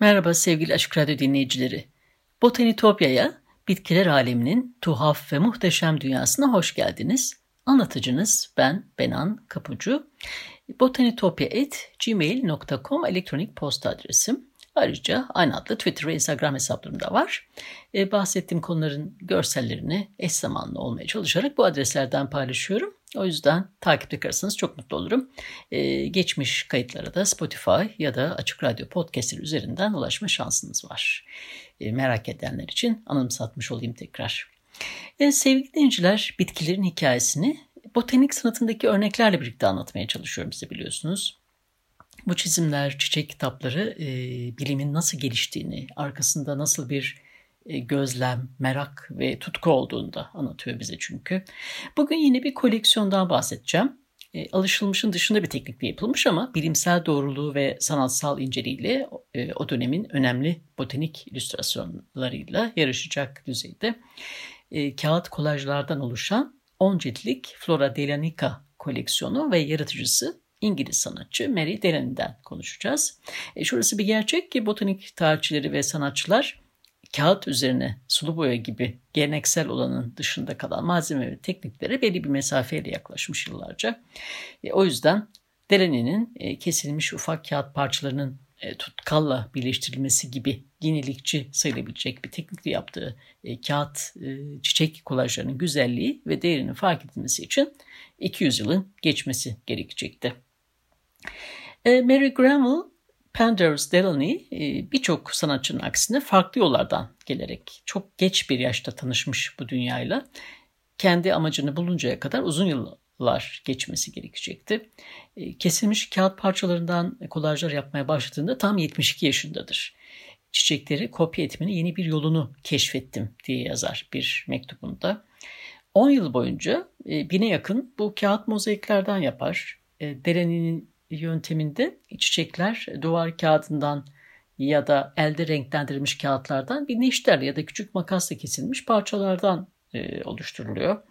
Merhaba sevgili Açık Radyo dinleyicileri. Botanitopya'ya, bitkiler aleminin tuhaf ve muhteşem dünyasına hoş geldiniz. Anlatıcınız ben Benan Kapucu. botanitopya.gmail.com elektronik posta adresim. Ayrıca aynı adlı Twitter ve Instagram hesaplarım da var. E, bahsettiğim konuların görsellerini eş zamanlı olmaya çalışarak bu adreslerden paylaşıyorum. O yüzden takipte kalırsanız çok mutlu olurum. Ee, geçmiş kayıtlara da Spotify ya da Açık Radyo podcastleri üzerinden ulaşma şansınız var. Ee, merak edenler için anımsatmış olayım tekrar. Ee, sevgili dinleyiciler, bitkilerin hikayesini botanik sanatındaki örneklerle birlikte anlatmaya çalışıyorum size biliyorsunuz. Bu çizimler, çiçek kitapları e, bilimin nasıl geliştiğini, arkasında nasıl bir gözlem, merak ve tutku olduğunu da anlatıyor bize çünkü. Bugün yine bir koleksiyondan bahsedeceğim. E, alışılmışın dışında bir teknikle yapılmış ama bilimsel doğruluğu ve sanatsal inceliğiyle e, o dönemin önemli botanik illüstrasyonlarıyla yarışacak düzeyde. E, kağıt kolajlardan oluşan 10 ciltlik Flora Delanica koleksiyonu ve yaratıcısı İngiliz sanatçı Mary Delaney'den konuşacağız. E, şurası bir gerçek ki botanik tarihçileri ve sanatçılar kağıt üzerine sulu boya gibi geleneksel olanın dışında kalan malzeme ve tekniklere belli bir mesafeyle yaklaşmış yıllarca. E, o yüzden Delaney'nin e, kesilmiş ufak kağıt parçalarının e, tutkalla birleştirilmesi gibi yenilikçi sayılabilecek bir teknikle yaptığı e, kağıt e, çiçek kolajlarının güzelliği ve değerinin fark edilmesi için 200 yılın geçmesi gerekecekti. E, Mary Granville Pender's Delaney e, birçok sanatçının aksine farklı yollardan gelerek çok geç bir yaşta tanışmış bu dünyayla. Kendi amacını buluncaya kadar uzun yıllar geçmesi gerekecekti. E, kesilmiş kağıt parçalarından kolajlar yapmaya başladığında tam 72 yaşındadır. Çiçekleri kopya etmenin yeni bir yolunu keşfettim diye yazar bir mektubunda. 10 yıl boyunca e, bine yakın bu kağıt mozaiklerden yapar. Delaney'nin yönteminde çiçekler duvar kağıdından ya da elde renklendirilmiş kağıtlardan bir neşter ya da küçük makasla kesilmiş parçalardan e, oluşturuluyor.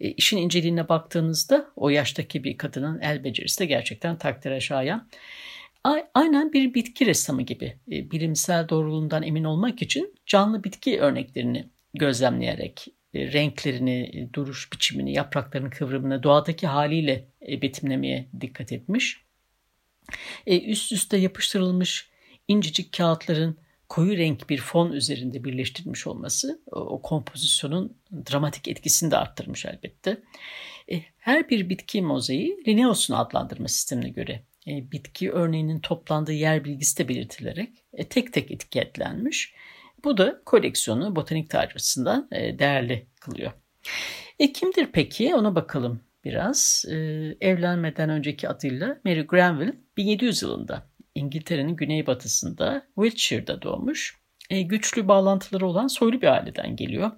E, işin inceliğine baktığınızda o yaştaki bir kadının el becerisi de gerçekten takdire şayan. Aynen bir bitki ressamı gibi e, bilimsel doğruluğundan emin olmak için canlı bitki örneklerini gözlemleyerek e, renklerini, duruş biçimini, yaprakların kıvrımını doğadaki haliyle betimlemeye dikkat etmiş. E, üst üste yapıştırılmış incecik kağıtların koyu renk bir fon üzerinde birleştirilmiş olması o, o kompozisyonun dramatik etkisini de arttırmış elbette. E, her bir bitki mozaiği Linnaeus'un adlandırma sistemine göre e, bitki örneğinin toplandığı yer bilgisi de belirtilerek e, tek tek etiketlenmiş. Bu da koleksiyonu botanik tarih açısından e, değerli kılıyor. E, kimdir peki? Ona bakalım biraz. E, evlenmeden önceki adıyla Mary Granville 1700 yılında İngiltere'nin güneybatısında Wiltshire'da doğmuş. E, güçlü bağlantıları olan soylu bir aileden geliyor.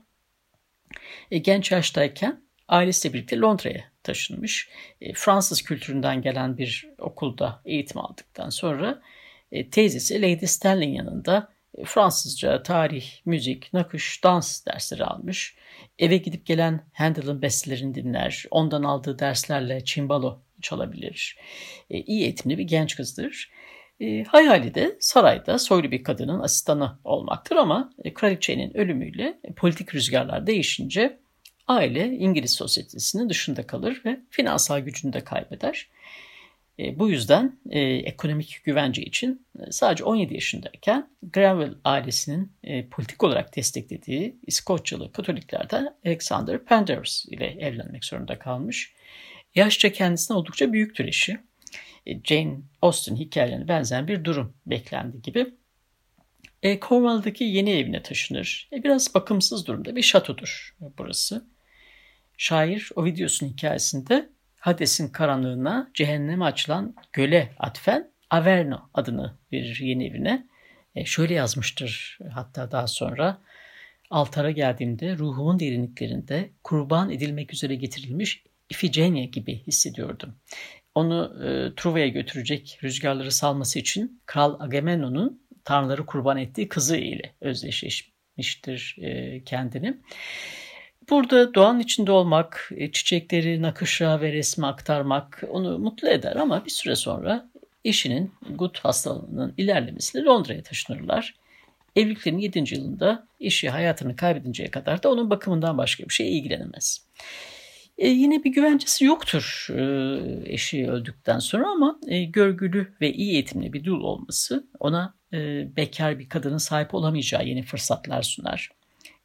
E, genç yaştayken ailesiyle birlikte Londra'ya taşınmış. E, Fransız kültüründen gelen bir okulda eğitim aldıktan sonra e, teyzesi Lady Stanley'in yanında Fransızca, tarih, müzik, nakış, dans dersleri almış. Eve gidip gelen Handel'ın bestelerini dinler. Ondan aldığı derslerle çimbalo çalabilir. E, iyi eğitimli bir genç kızdır. E, hayali de sarayda soylu bir kadının asistanı olmaktır ama e, kraliçenin ölümüyle e, politik rüzgarlar değişince aile İngiliz sosyetesinin dışında kalır ve finansal gücünü de kaybeder. E, bu yüzden e, ekonomik güvence için e, sadece 17 yaşındayken Granville ailesinin e, politik olarak desteklediği İskoçyalı Katoliklerden Alexander Panders ile evlenmek zorunda kalmış. Yaşça kendisine oldukça büyüktür eşi. E, Jane Austen hikayelerine benzeyen bir durum beklendi gibi. E, Cornwall'daki yeni evine taşınır. E, biraz bakımsız durumda bir şatodur burası. Şair Ovidius'un hikayesinde Hades'in karanlığına cehenneme açılan göle atfen Averno adını verir yeni evine. E, şöyle yazmıştır hatta daha sonra. Altara geldiğimde ruhumun derinliklerinde kurban edilmek üzere getirilmiş Ifigenia gibi hissediyordum. Onu e, Truva'ya götürecek rüzgarları salması için Kral Agamemnon'un tanrıları kurban ettiği kızı ile özdeşleşmiştir e, kendini. Burada doğanın içinde olmak, e, çiçekleri nakışa ve resme aktarmak onu mutlu eder ama bir süre sonra eşinin gut hastalığının ilerlemesiyle Londra'ya taşınırlar. Evliliklerinin 7. yılında eşi hayatını kaybedinceye kadar da onun bakımından başka bir şeye ilgilenemez. E, yine bir güvencesi yoktur e, eşi öldükten sonra ama e, görgülü ve iyi eğitimli bir dul olması ona bekar bir kadının sahip olamayacağı yeni fırsatlar sunar.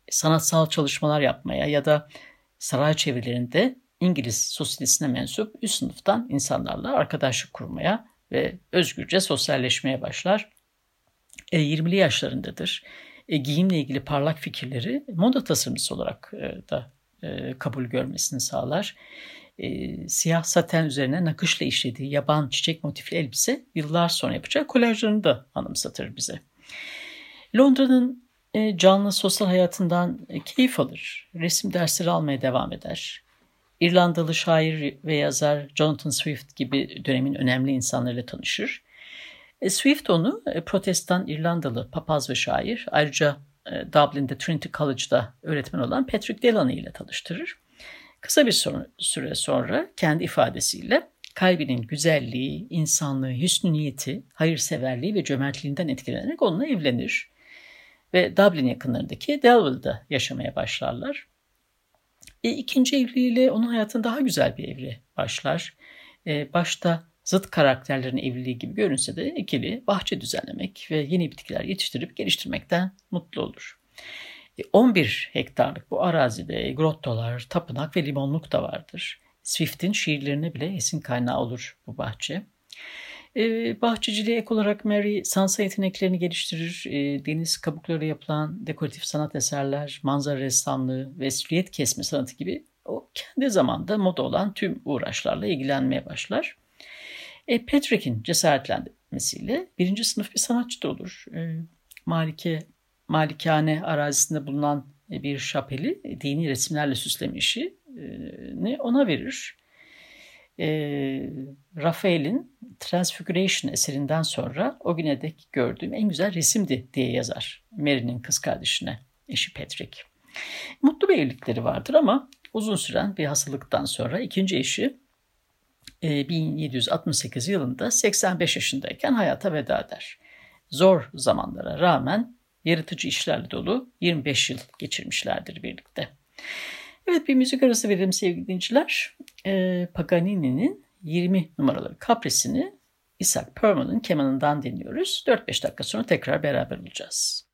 Sanatsal çalışmalar yapmaya ya da saray çevrelerinde İngiliz sosyetesine mensup üst sınıftan insanlarla arkadaşlık kurmaya ve özgürce sosyalleşmeye başlar. E, 20'li yaşlarındadır. E, giyimle ilgili parlak fikirleri moda tasarımcısı olarak e, da e, kabul görmesini sağlar. E, siyah saten üzerine nakışla işlediği yaban çiçek motifli elbise yıllar sonra yapacağı kolajlarını da anımsatır bize. Londra'nın e, canlı sosyal hayatından e, keyif alır. Resim dersleri almaya devam eder. İrlandalı şair ve yazar Jonathan Swift gibi dönemin önemli insanlarıyla tanışır. E, Swift onu protestan İrlandalı papaz ve şair, ayrıca Dublin'de Trinity College'da öğretmen olan Patrick Delaney ile tanıştırır. Kısa bir süre sonra kendi ifadesiyle kalbinin güzelliği, insanlığı, hüsnü niyeti, hayırseverliği ve cömertliğinden etkilenerek onunla evlenir. Ve Dublin yakınlarındaki Delville'da yaşamaya başlarlar. E, ikinci evliliğiyle onun hayatında daha güzel bir evli başlar. E, başta zıt karakterlerin evliliği gibi görünse de ikili bahçe düzenlemek ve yeni bitkiler yetiştirip geliştirmekten mutlu olur. 11 e, hektarlık bu arazide grottolar, tapınak ve limonluk da vardır. Swift'in şiirlerine bile esin kaynağı olur bu bahçe. Ee, bahçeciliğe ek olarak Mary sansa yeteneklerini geliştirir. Deniz kabukları yapılan dekoratif sanat eserler, manzara ressamlığı ve silüet kesme sanatı gibi o kendi zamanda moda olan tüm uğraşlarla ilgilenmeye başlar. E, Patrick'in cesaretlenmesiyle birinci sınıf bir sanatçı da olur. E, Malike, Malikane arazisinde bulunan bir şapeli e, dini resimlerle süsleme işini ona verir. E, Rafael'in Transfiguration eserinden sonra o güne dek gördüğüm en güzel resimdi diye yazar Mary'nin kız kardeşine eşi Patrick. Mutlu bir evlilikleri vardır ama uzun süren bir hastalıktan sonra ikinci eşi 1768 e, yılında 85 yaşındayken hayata veda eder. Zor zamanlara rağmen yaratıcı işlerle dolu 25 yıl geçirmişlerdir birlikte. Evet bir müzik arası verelim sevgili dinleyiciler. E, Paganini'nin 20 numaralı kaprisini Isaac Perman'ın kemanından dinliyoruz. 4-5 dakika sonra tekrar beraber olacağız.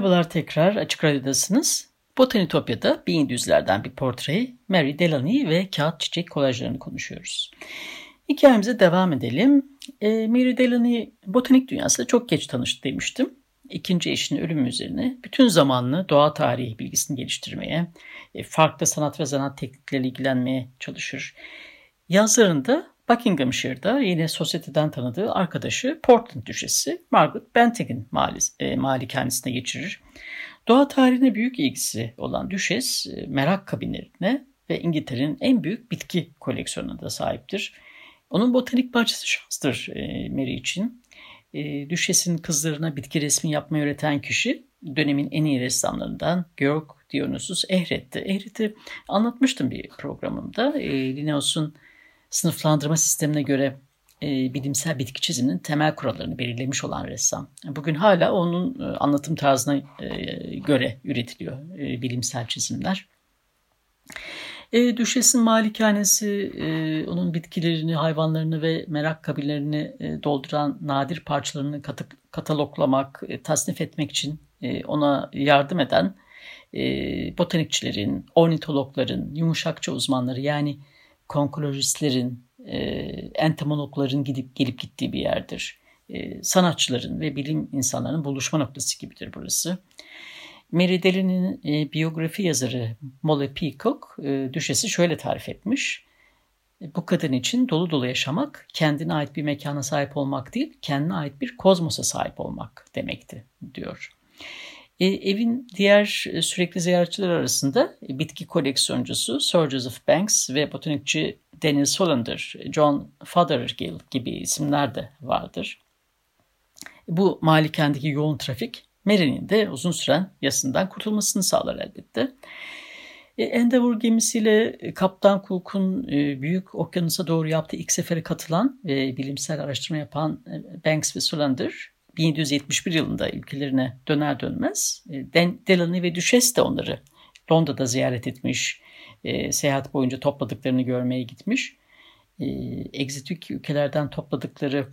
Merhabalar tekrar Açık Radyo'dasınız. Botanitopya'da 1700'lerden bir portre Mary Delaney ve kağıt çiçek kolajlarını konuşuyoruz. Hikayemize devam edelim. E, Mary Delaney botanik dünyasıyla çok geç tanıştı demiştim. İkinci eşinin ölümü üzerine bütün zamanını doğa tarihi bilgisini geliştirmeye, e, farklı sanat ve zanaat teknikleriyle ilgilenmeye çalışır. Yazlarında Buckinghamshire'da yine sosyeteden tanıdığı arkadaşı Portland Düşesi Margaret Bentinck'in e, malikanesine geçirir. Doğa tarihine büyük ilgisi olan Düşes e, merak kabinlerine ve İngiltere'nin en büyük bitki koleksiyonuna da sahiptir. Onun botanik bahçesi şanstır e, Mary için. Düşes'in kızlarına bitki resmi yapmayı öğreten kişi dönemin en iyi ressamlarından Georg Dionysus Ehret'ti. Ehret'i anlatmıştım bir programımda. Linnaeus'un sınıflandırma sistemine göre e, bilimsel bitki çiziminin temel kurallarını belirlemiş olan ressam. Bugün hala onun e, anlatım tarzına e, göre üretiliyor e, bilimsel çizimler. E, Düşes'in malikanesi e, onun bitkilerini, hayvanlarını ve merak kabirlerini e, dolduran nadir parçalarını kat kataloglamak, e, tasnif etmek için e, ona yardım eden e, botanikçilerin, ornitologların, yumuşakça uzmanları yani konkolojistlerin, e, entomologların gidip gelip gittiği bir yerdir. E, sanatçıların ve bilim insanlarının buluşma noktası gibidir burası. Mary e, biyografi yazarı Molly Peacock e, düşesi şöyle tarif etmiş. E, bu kadın için dolu dolu yaşamak, kendine ait bir mekana sahip olmak değil, kendine ait bir kozmosa sahip olmak demekti, diyor. E, evin diğer e, sürekli ziyaretçiler arasında e, bitki koleksiyoncusu Sir Joseph Banks ve botanikçi Daniel Solander, John Fothergill gibi isimler de vardır. Bu malikendeki yoğun trafik Mary'nin de uzun süren yasından kurtulmasını sağlar elbette. Endeavour gemisiyle Kaptan Cook'un büyük okyanusa doğru yaptığı ilk sefere katılan ve bilimsel araştırma yapan Banks ve Solander 1771 yılında ülkelerine döner dönmez e, Delany ve Düşes de onları Londra'da ziyaret etmiş, e, seyahat boyunca topladıklarını görmeye gitmiş. E, ülkelerden topladıkları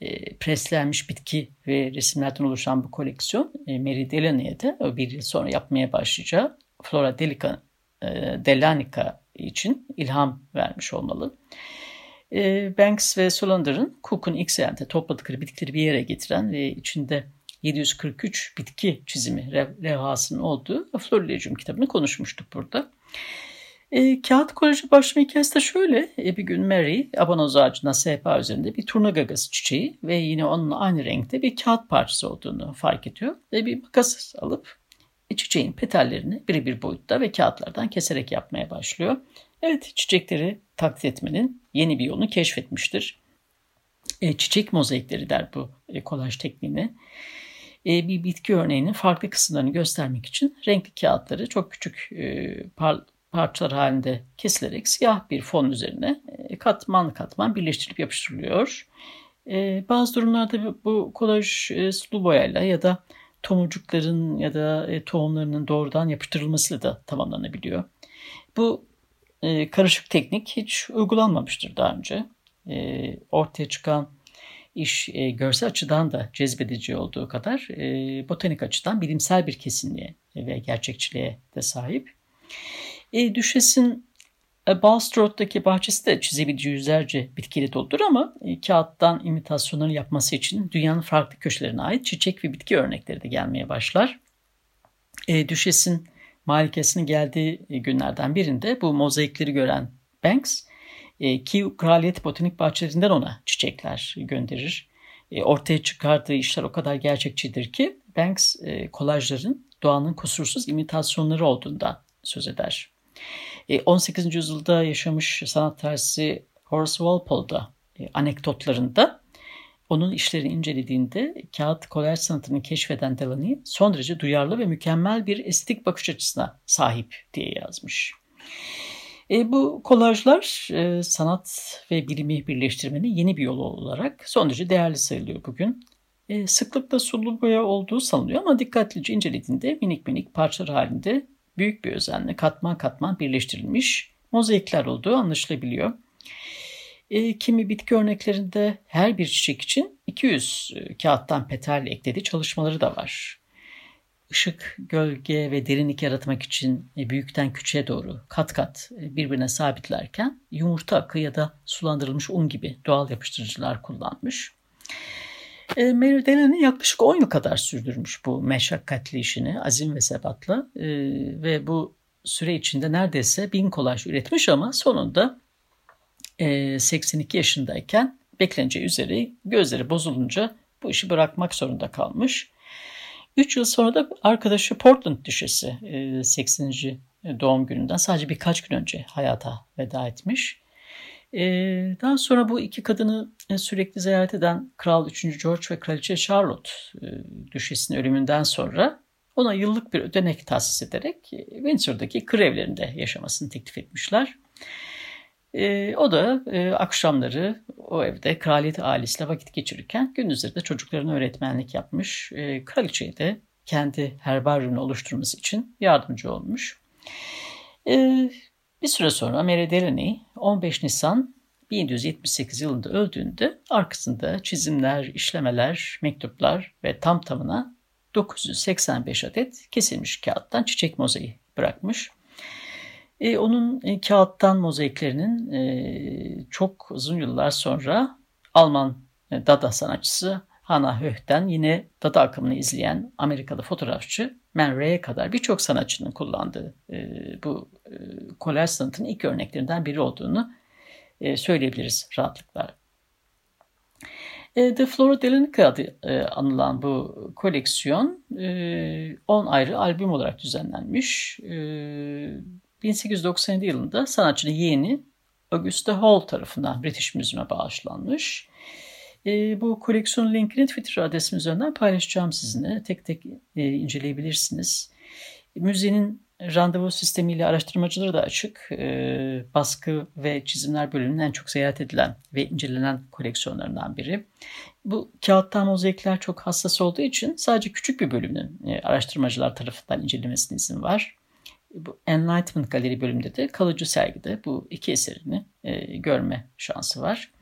e, preslenmiş bitki ve resimlerden oluşan bu koleksiyon e, Mary Delaney'e de bir yıl sonra yapmaya başlayacağı Flora Delica, Delanica için ilham vermiş olmalı. Banks ve Solander'ın Cook'un seyahatinde topladıkları bitkileri bir yere getiren ve içinde 743 bitki çizimi levhasının olduğu Florilegium kitabını konuşmuştuk burada. E, kağıt kolajı başlama hikayesi de şöyle. E, bir gün Mary abanoz ağacına sehpa üzerinde bir turna gagası çiçeği ve yine onunla aynı renkte bir kağıt parçası olduğunu fark ediyor. Ve bir makas alıp çiçeğin petallerini birebir boyutta ve kağıtlardan keserek yapmaya başlıyor. Evet çiçekleri taklit etmenin yeni bir yolunu keşfetmiştir. E, çiçek mozaikleri der bu e, kolaj tekniğini. E, bir bitki örneğinin farklı kısımlarını göstermek için renkli kağıtları çok küçük e, par parçalar halinde kesilerek siyah bir fon üzerine e, katman katman birleştirilip yapıştırılıyor. E, bazı durumlarda bu kolaj e, sulu boyayla ya da tomurcukların ya da e, tohumlarının doğrudan yapıştırılmasıyla da tamamlanabiliyor. Bu e, karışık teknik hiç uygulanmamıştır daha önce. E, ortaya çıkan iş e, görsel açıdan da cezbedici olduğu kadar e, botanik açıdan bilimsel bir kesinliğe ve gerçekçiliğe de sahip. E, Düşes'in e, Balstroth'taki bahçesi de çizebileceği yüzlerce bitkiyle doludur ama e, kağıttan imitasyonları yapması için dünyanın farklı köşelerine ait çiçek ve bitki örnekleri de gelmeye başlar. E, Düşes'in malikesine geldiği e, günlerden birinde bu mozaikleri gören Banks, e, Kiev Kraliyet Botanik Bahçelerinden ona çiçekler gönderir. E, ortaya çıkardığı işler o kadar gerçekçidir ki Banks kolajların doğanın kusursuz imitasyonları olduğundan söz eder. 18. E, yüzyılda yaşamış sanat tarihi Horace Walpole'da e, anekdotlarında onun işlerini incelediğinde kağıt kolaj sanatını keşfeden Delany son derece duyarlı ve mükemmel bir estetik bakış açısına sahip diye yazmış. E, bu kolajlar e, sanat ve bilimi birleştirmenin yeni bir yolu olarak son derece değerli sayılıyor bugün. E, sıklıkla sulu boya olduğu sanılıyor ama dikkatlice incelediğinde minik minik parçalar halinde büyük bir özenle katman katman birleştirilmiş mozaikler olduğu anlaşılabiliyor. E, kimi bitki örneklerinde her bir çiçek için 200 e, kağıttan petal eklediği çalışmaları da var. Işık, gölge ve derinlik yaratmak için e, büyükten küçüğe doğru kat kat birbirine sabitlerken yumurta akı ya da sulandırılmış un gibi doğal yapıştırıcılar kullanmış. E, yaklaşık 10 yıl kadar sürdürmüş bu meşakkatli işini azim ve sebatla ve bu süre içinde neredeyse bin kolaj üretmiş ama sonunda 82 yaşındayken bekleneceği üzere gözleri bozulunca bu işi bırakmak zorunda kalmış. 3 yıl sonra da arkadaşı Portland düşesi e, 80. doğum gününden sadece birkaç gün önce hayata veda etmiş. Ee, daha sonra bu iki kadını e, sürekli ziyaret eden Kral 3. George ve Kraliçe Charlotte e, düşesinin ölümünden sonra ona yıllık bir ödenek tahsis ederek e, Windsor'daki kır evlerinde yaşamasını teklif etmişler. O da akşamları o evde kraliyet ailesiyle vakit geçirirken gündüzleri de çocuklarına öğretmenlik yapmış. E, kraliçeye de kendi herbaryumunu oluşturması için yardımcı olmuş. Bir süre sonra Mary Delaney 15 Nisan 1778 yılında öldüğünde arkasında çizimler, işlemeler, mektuplar ve tam tamına 985 adet kesilmiş kağıttan çiçek mozaiği bırakmış. E, onun e, kağıttan mozaiklerinin e, çok uzun yıllar sonra Alman e, Dada sanatçısı Hannah Höch'ten yine Dada akımını izleyen Amerikalı fotoğrafçı Man Ray'e kadar birçok sanatçının kullandığı e, bu e, kolaj sanatının ilk örneklerinden biri olduğunu e, söyleyebiliriz rahatlıkla. E, The Flora Delanica adı e, anılan bu koleksiyon e, 10 ayrı albüm olarak düzenlenmiş. E, 1897 yılında sanatçının yeğeni Augusta Hall tarafından British Museum'a bağışlanmış. E, bu koleksiyon linkini Twitter adresim üzerinden paylaşacağım sizinle. Tek tek e, inceleyebilirsiniz. Müzenin randevu sistemiyle araştırmacıları da açık. E, baskı ve çizimler bölümünün en çok ziyaret edilen ve incelenen koleksiyonlarından biri. Bu kağıttan mozaikler çok hassas olduğu için sadece küçük bir bölümünün e, araştırmacılar tarafından incelemesine izin var. Bu Enlightenment Galeri bölümünde de kalıcı sergide bu iki eserini e, görme şansı var.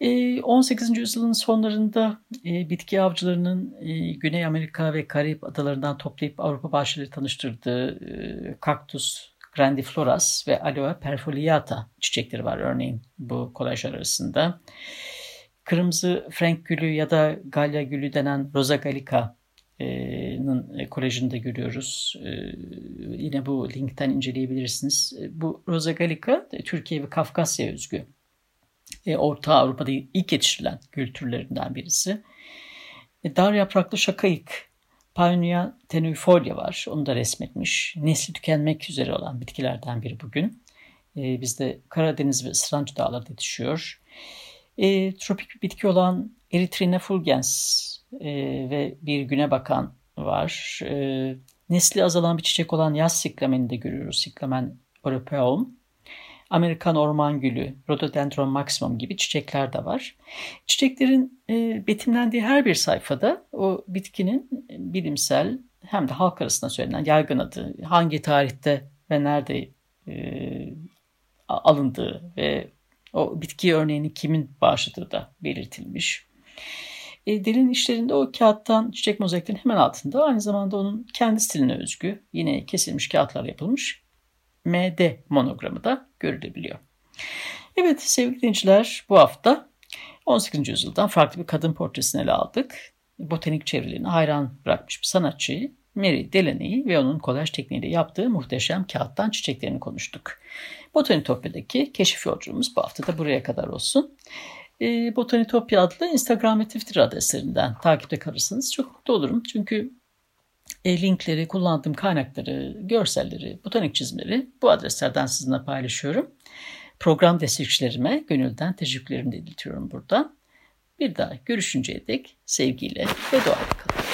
18. Ee, yüzyılın sonlarında e, bitki avcılarının e, Güney Amerika ve Karayip adalarından toplayıp Avrupa bahçeleri tanıştırdığı e, kaktüs grandifloras ve aloe perfoliata çiçekleri var örneğin bu kolajlar arasında. Kırmızı Frank gülü ya da Galya gülü denen Rosa gallica'nın Rozagalika'nın e, kolajını görüyoruz. E, yine bu linkten inceleyebilirsiniz. E, bu Rosagalika Türkiye ve Kafkasya özgü. Orta Avrupa'da ilk yetiştirilen kültürlerinden birisi. Dar yapraklı şakayık, Pionia tenuifolia var. Onu da resmetmiş. Nesli tükenmek üzere olan bitkilerden biri bugün. Bizde Karadeniz ve Israncı dağlarda yetişiyor. Tropik bir bitki olan Erythrina fulgens e, ve bir güne bakan var. E, nesli azalan bir çiçek olan yaz siklameni de görüyoruz. Siklamen europeum. Amerikan orman gülü, rhododendron maximum gibi çiçekler de var. Çiçeklerin e, betimlendiği her bir sayfada o bitkinin bilimsel hem de halk arasında söylenen yaygın adı, hangi tarihte ve nerede e, alındığı ve o bitki örneğini kimin bağışladığı da belirtilmiş. E, Dilin işlerinde o kağıttan çiçek mozaiklerin hemen altında aynı zamanda onun kendi stiline özgü yine kesilmiş kağıtlar yapılmış MD monogramı da görülebiliyor. Evet sevgili dinleyiciler bu hafta 18. yüzyıldan farklı bir kadın portresini ele aldık. Botanik çevrelerine hayran bırakmış bir sanatçıyı Mary Delaney ve onun kolaj tekniğiyle yaptığı muhteşem kağıttan çiçeklerini konuştuk. Botanitopya'daki keşif yolculuğumuz bu hafta da buraya kadar olsun e, Botanitopya adlı Instagram ve Twitter adreslerinden takipte kalırsanız çok mutlu olurum. Çünkü e, linkleri, kullandığım kaynakları, görselleri, botanik çizimleri bu adreslerden sizinle paylaşıyorum. Program destekçilerime gönülden teşekkürlerimi de iletiyorum buradan. Bir daha görüşünceye dek sevgiyle ve duayla kalın.